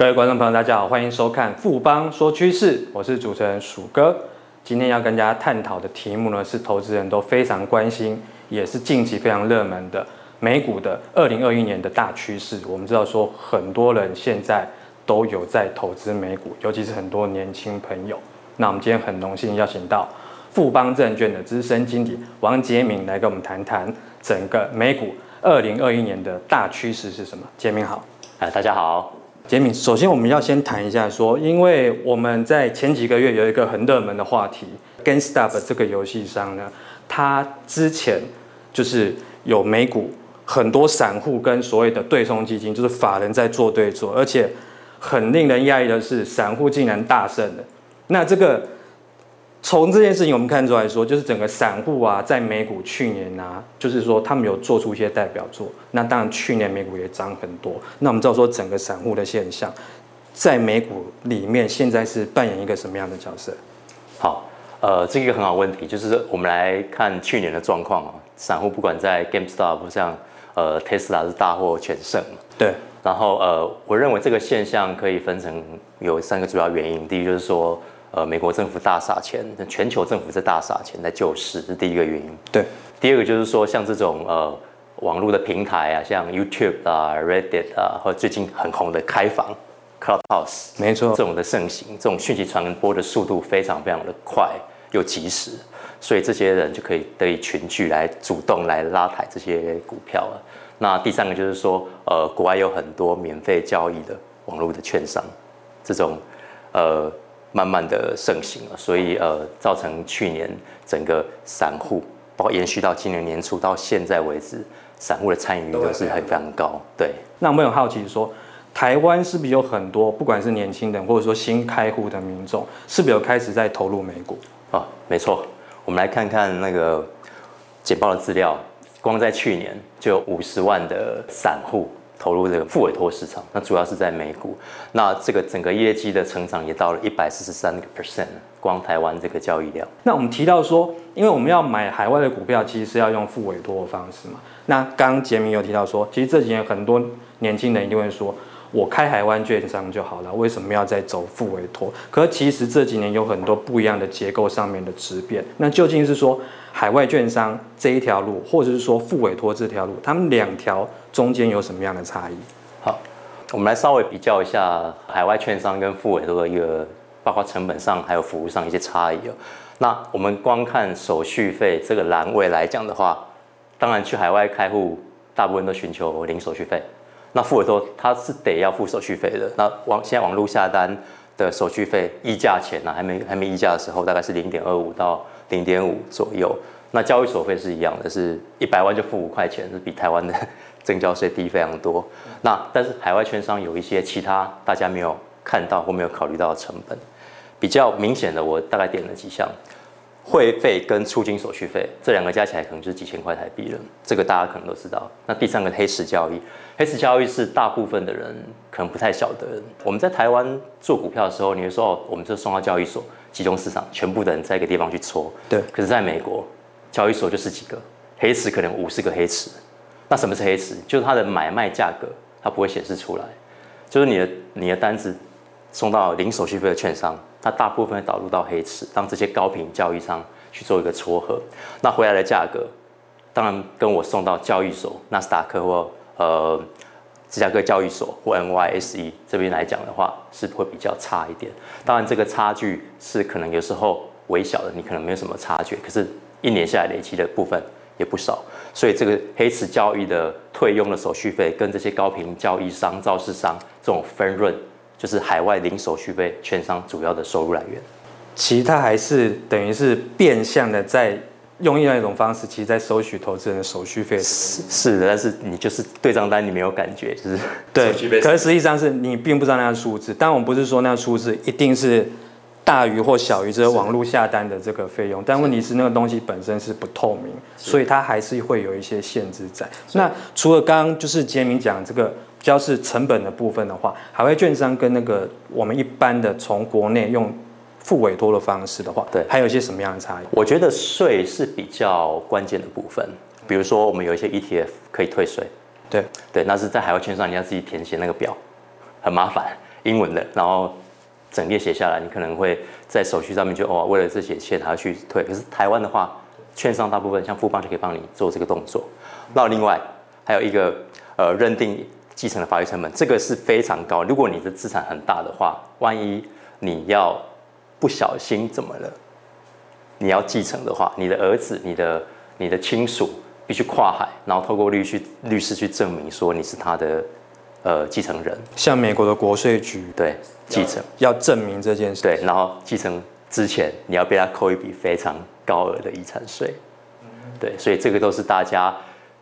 各位观众朋友，大家好，欢迎收看富邦说趋势，我是主持人鼠哥。今天要跟大家探讨的题目呢，是投资人都非常关心，也是近期非常热门的美股的二零二一年的大趋势。我们知道说，很多人现在都有在投资美股，尤其是很多年轻朋友。那我们今天很荣幸邀请到富邦证券的资深经理王杰明来跟我们谈谈整个美股二零二一年的大趋势是什么。杰明好，哎，大家好。杰米，首先我们要先谈一下，说，因为我们在前几个月有一个很热门的话题，GameStop 这个游戏商呢，它之前就是有美股很多散户跟所谓的对冲基金，就是法人在做对做，而且很令人讶异的是，散户竟然大胜了。那这个。从这件事情我们看出来说，就是整个散户啊，在美股去年啊，就是说他们有做出一些代表作。那当然去年美股也涨很多。那我们知道说整个散户的现象，在美股里面现在是扮演一个什么样的角色？好，呃，这个很好问题，就是我们来看去年的状况啊，散户不管在 GameStop 像呃 Tesla 是大获全胜。对。然后呃，我认为这个现象可以分成有三个主要原因。第一就是说。呃，美国政府大撒钱，全球政府在大撒钱在救市，是第一个原因。对，第二个就是说，像这种呃网络的平台啊，像 YouTube 啊、Reddit 啊，或者最近很红的开房 Clubhouse，没错，这种的盛行，这种讯息传播的速度非常非常的快又及时，所以这些人就可以得以群聚来主动来拉抬这些股票了。那第三个就是说，呃，国外有很多免费交易的网络的券商，这种呃。慢慢的盛行了，所以呃，造成去年整个散户，包括延续到今年年初到现在为止，散户的参与率都是还非常高。对，那我们很好奇说，台湾是不是有很多不管是年轻人或者说新开户的民众，是不是有开始在投入美股？啊，没错，我们来看看那个简报的资料，光在去年就有五十万的散户。投入这个副委托市场，那主要是在美股。那这个整个业绩的成长也到了一百四十三个 percent，光台湾这个交易量。那我们提到说，因为我们要买海外的股票，其实是要用副委托的方式嘛。那刚刚杰明有提到说，其实这几年很多年轻人一定会说，我开海外券商就好了，为什么要再走副委托？可其实这几年有很多不一样的结构上面的质变。那究竟是说海外券商这一条路，或者是说副委托这条路，他们两条？中间有什么样的差异？好，我们来稍微比较一下海外券商跟复委托的一个，包括成本上还有服务上一些差异哦。那我们光看手续费这个栏位来讲的话，当然去海外开户，大部分都寻求零手续费。那复委托它是得要付手续费的。那网现在网络下单的手续费溢价前呢，还没还没溢价的时候，大概是零点二五到零点五左右。那交易所费是一样的，是一百万就付五块钱，是比台湾的。证交税低非常多，那但是海外券商有一些其他大家没有看到或没有考虑到的成本，比较明显的，我大概点了几项，会费跟出金手续费这两个加起来可能就是几千块台币了，这个大家可能都知道。那第三个黑池交易，黑池交易是大部分的人可能不太晓得。我们在台湾做股票的时候，你会说哦，我们就送到交易所，集中市场，全部的人在一个地方去搓。对。可是在美国，交易所就是几个，黑池可能五十个黑池。那什么是黑池？就是它的买卖价格，它不会显示出来。就是你的你的单子送到零手续费的券商，它大部分导入到黑池，让这些高频交易商去做一个撮合。那回来的价格，当然跟我送到交易所纳斯达克或呃芝加哥交易所或 NYSE 这边来讲的话，是会比较差一点。当然这个差距是可能有时候微小的，你可能没有什么察觉，可是一年下来累积的部分。也不少，所以这个黑池交易的退佣的手续费，跟这些高频交易商、造市商这种分润，就是海外零手续费券商主要的收入来源。其他还是等于是变相的在用另外一种方式，其实在收取投资人的手续费。是是的，但是你就是对账单你没有感觉，就是对，可是实际上是你并不知道那个数字。但我们不是说那个数字一定是。大于或小于这个网络下单的这个费用，但问题是那个东西本身是不透明，所以它还是会有一些限制在。那除了刚刚就是杰明讲这个比较是成本的部分的话，海外券商跟那个我们一般的从国内用付委托的方式的话，对，还有一些什么样的差异？我觉得税是比较关键的部分，比如说我们有一些 ETF 可以退税，对。对，那是在海外券商你要自己填写那个表，很麻烦。英文的，然后整列写下来，你可能会在手续上面就哦，为了这些钱还要去退。可是台湾的话，券商大部分像富邦就可以帮你做这个动作。那另外还有一个呃认定继承的法律成本，这个是非常高。如果你的资产很大的话，万一你要不小心怎么了？你要继承的话，你的儿子、你的你的亲属必须跨海，然后透过律师律师去证明说你是他的呃继承人。像美国的国税局对继承要证明这件事，对，然后继承之前你要被他扣一笔非常高额的遗产税，对，所以这个都是大家。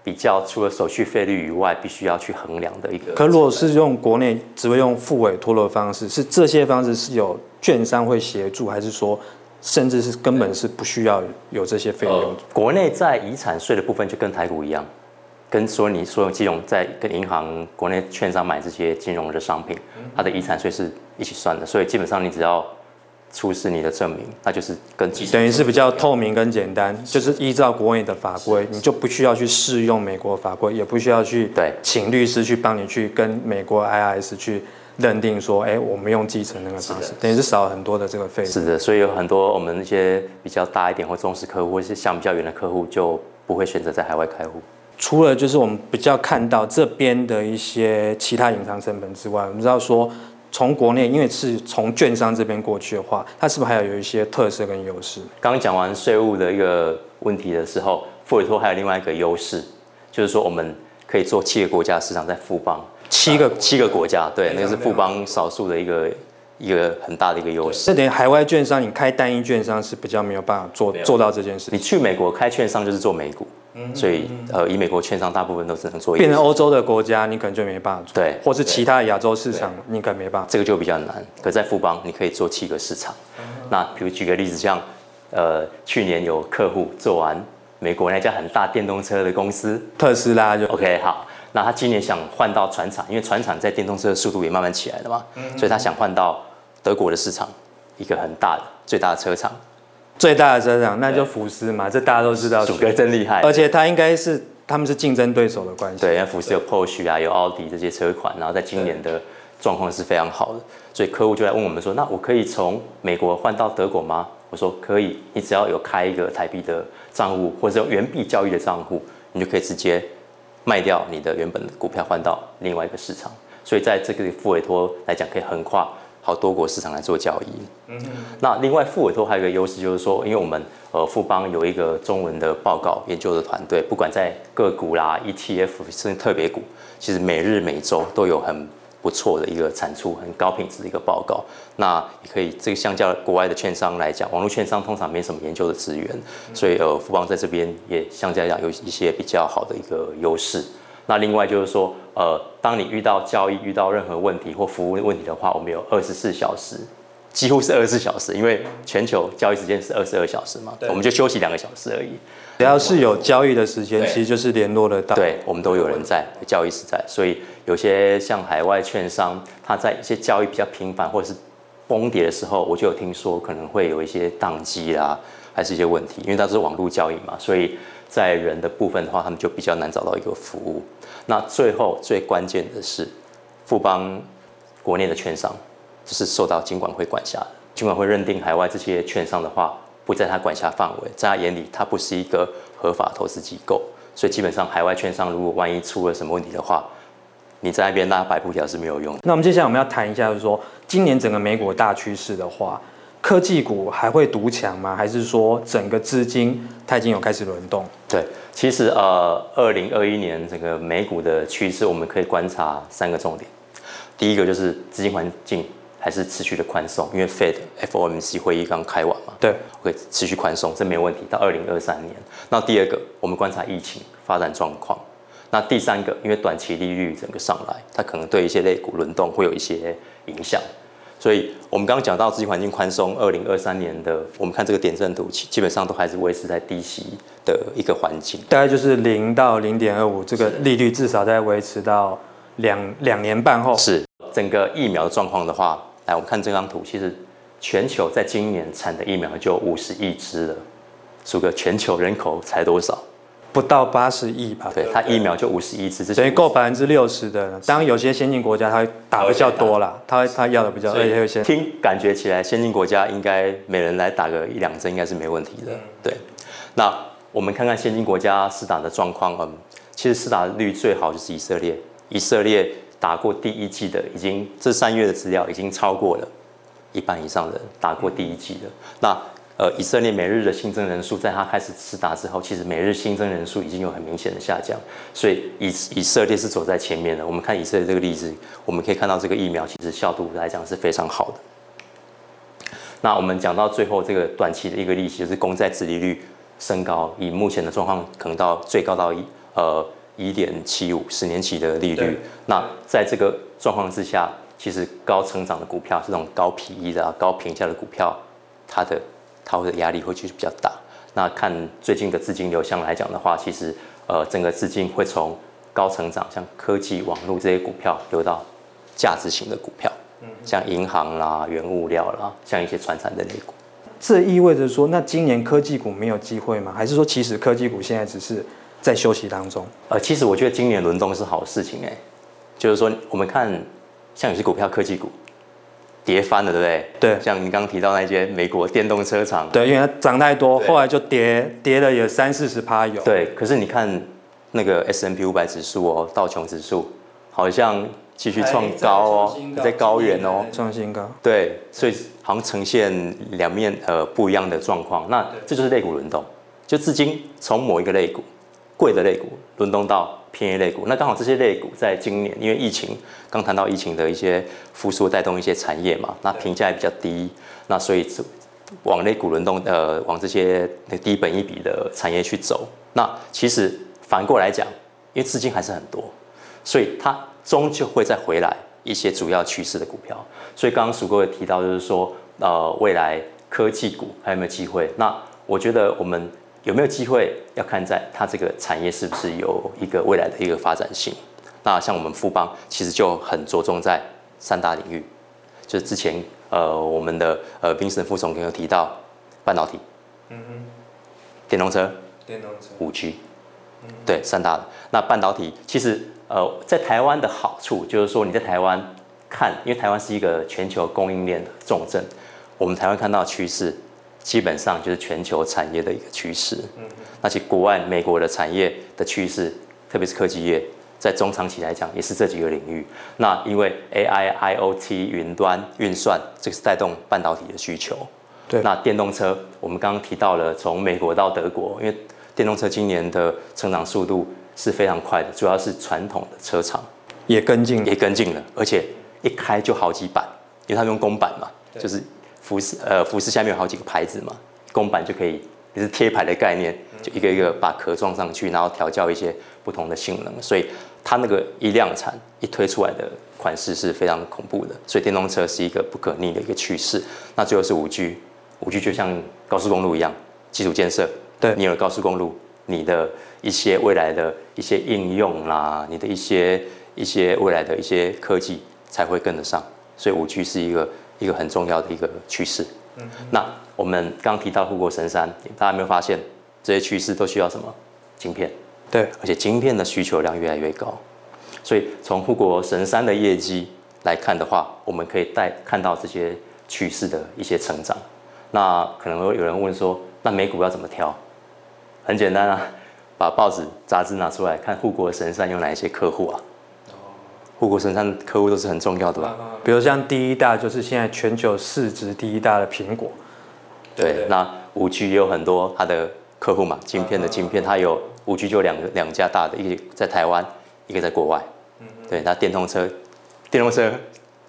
比较除了手续费率以外，必须要去衡量的一个。可如果是用国内只会用付委托的方式，是这些方式是有券商会协助，还是说甚至是根本是不需要有这些费用？呃，国内在遗产税的部分就跟台股一样，跟说你所有金融在跟银行、国内券商买这些金融的商品，它的遗产税是一起算的，所以基本上你只要。出示你的证明，那就是跟等于是比较透明跟简单，就是依照国内的法规，你就不需要去适用美国法规，也不需要去对请律师去帮你去跟美国 IRS 去认定说，哎，我们用继承那个方式，等于是少了很多的这个费用。是的，所以有很多我们那些比较大一点或重视客户，或是想比较远的客户，就不会选择在海外开户。除了就是我们比较看到这边的一些其他隐藏成本之外，我们知道说。从国内，因为是从券商这边过去的话，它是不是还有有一些特色跟优势？刚刚讲完税务的一个问题的时候，富委托还有另外一个优势，就是说我们可以做七个国家市场，在富邦七个七个国家，对，那个是富邦少数的一个一个很大的一个优势。这等于海外券商，你开单一券商是比较没有办法做做到这件事。你去美国开券商就是做美股。所以，呃，以美国券商大部分都只能做一，变成欧洲的国家，你可能就没办法做。对，或是其他亚洲市场，你可能没办法。这个就比较难。可在富邦，你可以做七个市场。嗯、那比如举个例子，像，呃，去年有客户做完美国那家很大电动车的公司，特斯拉就 OK 好。那他今年想换到船厂，因为船厂在电动车的速度也慢慢起来了嘛，嗯、所以他想换到德国的市场，一个很大的最大的车厂。最大的车厂那就福斯嘛，这大家都知道。鼠哥真厉害，而且他应该是他们是竞争对手的关系。对，因为福斯有 Porsche 啊，有奥迪这些车款，然后在今年的状况是非常好的，所以客户就来问我们说：“那我可以从美国换到德国吗？”我说：“可以，你只要有开一个台币的账户，或者用元币交易的账户，你就可以直接卖掉你的原本的股票，换到另外一个市场。所以在这个付委托来讲，可以横跨。”好多国市场来做交易。嗯，那另外富委托还有一个优势，就是说，因为我们呃富邦有一个中文的报告研究的团队，不管在个股啦、ETF 甚至特别股，其实每日每周都有很不错的一个产出，很高品质的一个报告。那也可以，这个相较国外的券商来讲，网络券商通常没什么研究的资源，所以呃富邦在这边也相较来讲有一些比较好的一个优势。那另外就是说，呃，当你遇到交易遇到任何问题或服务问题的话，我们有二十四小时，几乎是二十四小时，因为全球交易时间是二十二小时嘛，对我们就休息两个小时而已。只要是有交易的时间，其实就是联络得到。对，我们都有人在，交易是在，所以有些像海外券商，他在一些交易比较频繁或者是崩跌的时候，我就有听说可能会有一些宕机啦，还是一些问题，因为它是网络交易嘛，所以。在人的部分的话，他们就比较难找到一个服务。那最后最关键的是，富邦国内的券商，这是受到金管会管辖的。金管会认定海外这些券商的话，不在他管辖范围，在他眼里，他不是一个合法投资机构。所以基本上，海外券商如果万一出了什么问题的话，你在那边拉白布条是没有用。那我们接下来我们要谈一下，就是说今年整个美股大趋势的话。科技股还会独强吗？还是说整个资金它已经有开始轮动？对，其实呃，二零二一年这个美股的趋势，我们可以观察三个重点。第一个就是资金环境还是持续的宽松，因为 Fed FOMC 会议刚开完嘛，对，会持续宽松，这没有问题。到二零二三年，那第二个我们观察疫情发展状况。那第三个，因为短期利率整个上来，它可能对一些类股轮动会有一些影响。所以，我们刚刚讲到资金环境宽松，二零二三年的，我们看这个点阵图，基本上都还是维持在低息的一个环境，大概就是零到零点二五，这个利率至少在维持到两两年半后。是整个疫苗的状况的话，来我们看这张图，其实全球在今年产的疫苗就五十亿支了，数个，全球人口才多少？不到八十亿吧？对，它疫苗就五十亿支，等于够百分之六十的。当然有些先进国家它会打比较多啦，它会它要的比较，而且会先听感觉起来，先进国家应该每人来打个一两针应该是没问题的。对，那我们看看先进国家施打的状况，嗯，其实施打率最好就是以色列，以色列打过第一季的，已经这三月的资料已经超过了一半以上的打过第一季的。那呃，以色列每日的新增人数，在他开始施打之后，其实每日新增人数已经有很明显的下降，所以以以色列是走在前面的。我们看以色列这个例子，我们可以看到这个疫苗其实效度来讲是非常好的。那我们讲到最后这个短期的一个利息，就是公债殖利率升高，以目前的状况，可能到最高到一呃一点七五十年期的利率。那在这个状况之下，其实高成长的股票，这种高 PE 的、高评价的股票，它的它的压力会继续比较大。那看最近的资金流向来讲的话，其实呃整个资金会从高成长，像科技、网络这些股票流到价值型的股票，像银行啦、原物料啦，像一些传产的类股。这意味着说，那今年科技股没有机会吗？还是说，其实科技股现在只是在休息当中？呃，其实我觉得今年轮动是好事情哎，就是说我们看像有些股票科技股。跌翻了，对不对？对，像你刚刚提到那些美国电动车厂，对，因为它涨太多，后来就跌，跌了有三四十趴有。对，可是你看那个 S&P 五百指数哦，道琼指数好像继续创高哦，在高原哦，创新高。对，所以好像呈现两面呃不一样的状况。那这就是类股轮动，就资金从某一个类股贵的类股轮动到。偏类股，那刚好这些类股在今年，因为疫情刚谈到疫情的一些复苏，带动一些产业嘛，那评价也比较低，那所以往类股轮动，呃，往这些低本益比的产业去走。那其实反过来讲，因为资金还是很多，所以它终究会再回来一些主要趋势的股票。所以刚刚薯哥也提到，就是说，呃，未来科技股还有没有机会？那我觉得我们。有没有机会要看在它这个产业是不是有一个未来的一个发展性？那像我们富邦其实就很着重在三大领域，就是之前呃我们的呃冰神副总有提到半导体，嗯嗯，电动车，电动车，五 G，对，三大的。那半导体其实呃在台湾的好处就是说你在台湾看，因为台湾是一个全球供应链的重镇，我们台湾看到趋势。基本上就是全球产业的一个趋势。嗯，那其国外美国的产业的趋势，特别是科技业，在中长期来讲也是这几个领域。那因为 AI、IoT、云端运算，这个是带动半导体的需求。对。那电动车，我们刚刚提到了从美国到德国，因为电动车今年的成长速度是非常快的，主要是传统的车厂也跟进，也跟进了，而且一开就好几版，因为它用公版嘛，就是。福斯呃，服饰下面有好几个牌子嘛，公版就可以，也是贴牌的概念，就一个一个把壳装上去，然后调教一些不同的性能，所以它那个一量产一推出来的款式是非常恐怖的，所以电动车是一个不可逆的一个趋势。那最后是五 G，五 G 就像高速公路一样，基础建设，对，你有了高速公路，你的一些未来的一些应用啦，你的一些一些未来的一些科技才会跟得上，所以五 G 是一个。一个很重要的一个趋势。嗯，那我们刚提到护国神山，大家有没有发现这些趋势都需要什么？晶片。对，而且晶片的需求量越来越高。所以从护国神山的业绩来看的话，我们可以带看到这些趋势的一些成长。那可能会有人问说，那美股要怎么挑？很简单啊，把报纸杂志拿出来看，护国神山有哪一些客户啊？护国神山的客户都是很重要的吧？比如像第一大就是现在全球市值第一大的苹果。对，对那五 G 也有很多它的客户嘛，晶片的晶片，它有五 G 就两个两家大的，一个在台湾，一个在国外。对，那电动车，电动车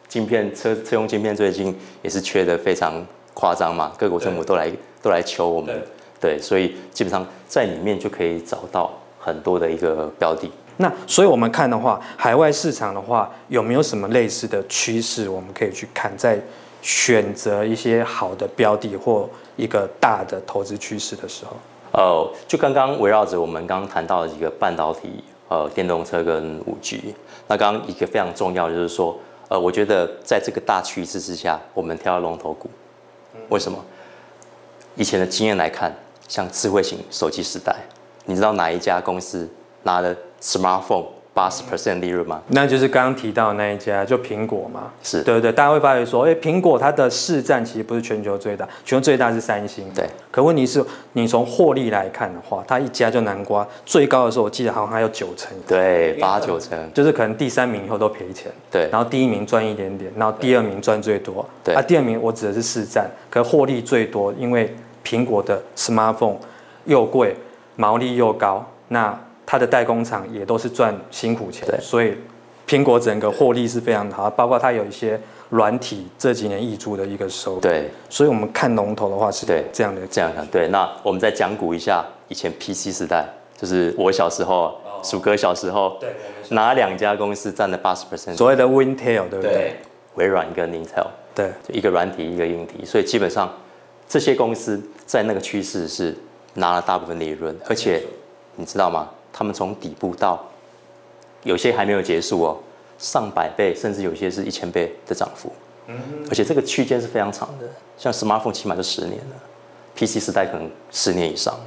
晶片车车用晶片最近也是缺的非常夸张嘛，各国政府都来都来求我们。对，所以基本上在里面就可以找到很多的一个标的。那所以，我们看的话，海外市场的话，有没有什么类似的趋势，我们可以去看，在选择一些好的标的或一个大的投资趋势的时候？呃，就刚刚围绕着我们刚刚谈到的一个半导体、呃，电动车跟五 G。那刚刚一个非常重要就是说，呃，我觉得在这个大趋势之下，我们挑龙头股。为什么？以前的经验来看，像智慧型手机时代。你知道哪一家公司拿了 smartphone 八十 percent 利润吗？那就是刚刚提到的那一家，就苹果嘛。是对对，大家会发觉说，哎，苹果它的市占其实不是全球最大，全球最大是三星。对。可问题是，你从获利来看的话，它一家就南瓜最高的时候，我记得好像还有九成。对，八九成。就是可能第三名以后都赔钱。对。然后第一名赚一点点，然后第二名赚最多。对。啊，第二名我指的是市占，可获利最多，因为苹果的 smartphone 又贵，毛利又高，那。它的代工厂也都是赚辛苦钱，对，所以苹果整个获利是非常好，包括它有一些软体这几年溢出的一个收入，对，所以我们看龙头的话是对这样的这样看，对。那我们再讲古一下，以前 PC 时代，就是我小时候，鼠、哦、哥小时候，对，哪两家公司占了八十 percent？所谓的 Wintel，对不对？对微软跟 Intel，对，就一个软体一个硬体，所以基本上这些公司在那个趋势是拿了大部分利润，而且你知道吗？他们从底部到有些还没有结束哦，上百倍，甚至有些是一千倍的涨幅，而且这个区间是非常长的，像 smartphone 起码就十年了，PC 时代可能十年以上，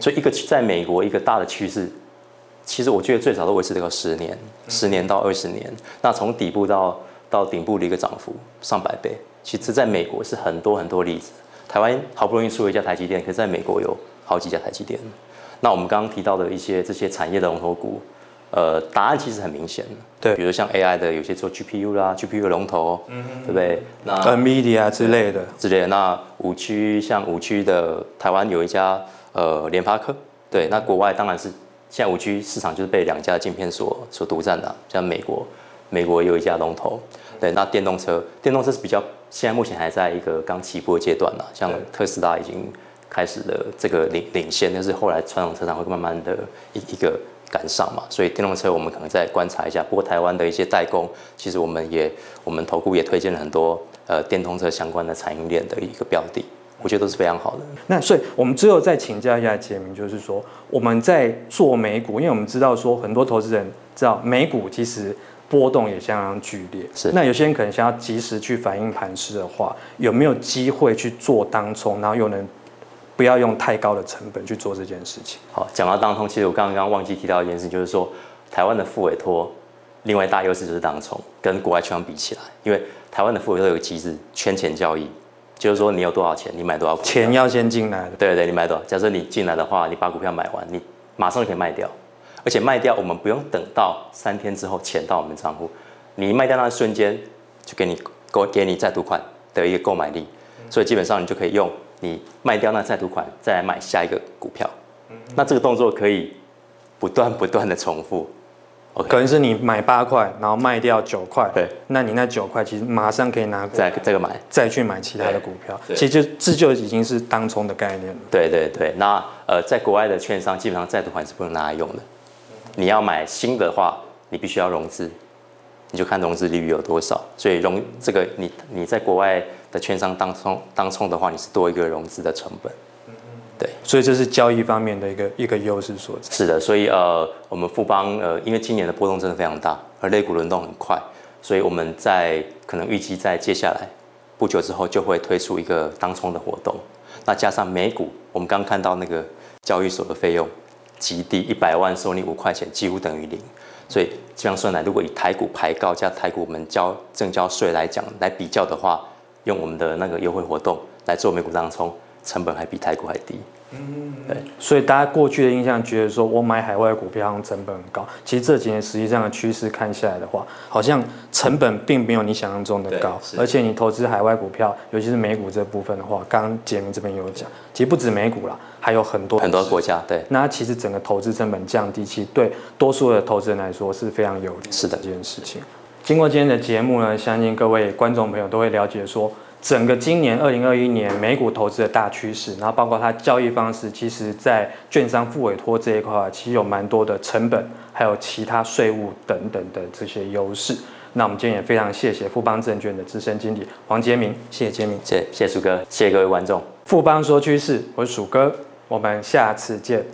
所以一个在美国一个大的趋势，其实我觉得最少都维持这个十年，十年到二十年，那从底部到到顶部的一个涨幅上百倍，其实在美国是很多很多例子，台湾好不容易出了一家台积电，可是在美国有好几家台积电。那我们刚刚提到的一些这些产业的龙头股，呃，答案其实很明显，对，比如像 AI 的有些做 GPU 啦，GPU 的龙头，嗯，对不对？那 NVIDIA 之类的之类的。那五 G 像五 G 的台湾有一家呃联发科，对，那国外当然是现在五 G 市场就是被两家的晶片所所独占的，像美国，美国有一家龙头，对，那电动车，电动车是比较现在目前还在一个刚起步的阶段呢，像特斯拉已经。开始的这个领领先，但是后来传统车厂会慢慢的一一个赶上嘛，所以电动车我们可能再观察一下。不过台湾的一些代工，其实我们也我们投顾也推荐了很多呃电动车相关的产业链的一个标的，我觉得都是非常好的。那所以我们最后再请教一下杰明，就是说我们在做美股，因为我们知道说很多投资人知道美股其实波动也相当剧烈，是。那有些人可能想要及时去反映盘势的话，有没有机会去做当冲，然后又能？不要用太高的成本去做这件事情。好，讲到当冲，其实我刚刚忘记提到一件事，就是说台湾的副委托，另外大优势就是当冲，跟国外券商比起来，因为台湾的副委托有个机制，圈钱交易，就是说你有多少钱，你买多少股票，钱要先进来的。对对，你买多少？假设你进来的话，你把股票买完，你马上就可以卖掉，而且卖掉我们不用等到三天之后钱到我们账户，你卖掉那瞬间就给你给给你再读款的一个购买力，所以基本上你就可以用。你卖掉那再读款，再来买下一个股票，那这个动作可以不断不断的重复。Okay. 可能是你买八块，然后卖掉九块，对，那你那九块其实马上可以拿再这个买，再去买其他的股票。其实就这就已经是当冲的概念了。对对对，那呃，在国外的券商基本上再读款是不能拿来用的。你要买新的话，你必须要融资，你就看融资利率有多少。所以融这个你你在国外。的券商当冲当冲的话，你是多一个融资的成本，对，所以这是交易方面的一个一个优势所在。是的，所以呃，我们富邦呃，因为今年的波动真的非常大，而类股轮动很快，所以我们在可能预计在接下来不久之后就会推出一个当冲的活动。那加上美股，我们刚看到那个交易所的费用极低，一百万收你五块钱，几乎等于零。所以这样算来，如果以台股排高加台股我们交正交税来讲来比较的话，用我们的那个优惠活动来做美股当冲，成本还比台股还低。嗯，对。所以大家过去的印象觉得说，我买海外股票成本很高。其实这几年实际上的趋势看下来的话，好像成本并没有你想象中的高。而且你投资海外股票，尤其是美股这部分的话，刚刚杰明这边有讲，其实不止美股啦，还有很多很多国家。对。那其实整个投资成本降低，其实对多数的投资人来说是非常有利。是的，这件事情。经过今天的节目呢，相信各位观众朋友都会了解说，整个今年二零二一年美股投资的大趋势，然后包括它交易方式，其实在券商付委托这一块，其实有蛮多的成本，还有其他税务等等的这些优势。那我们今天也非常谢谢富邦证券的资深经理黄杰明，谢谢杰明，谢，谢谢鼠哥，谢谢各位观众。富邦说趋势，我是鼠哥，我们下次见。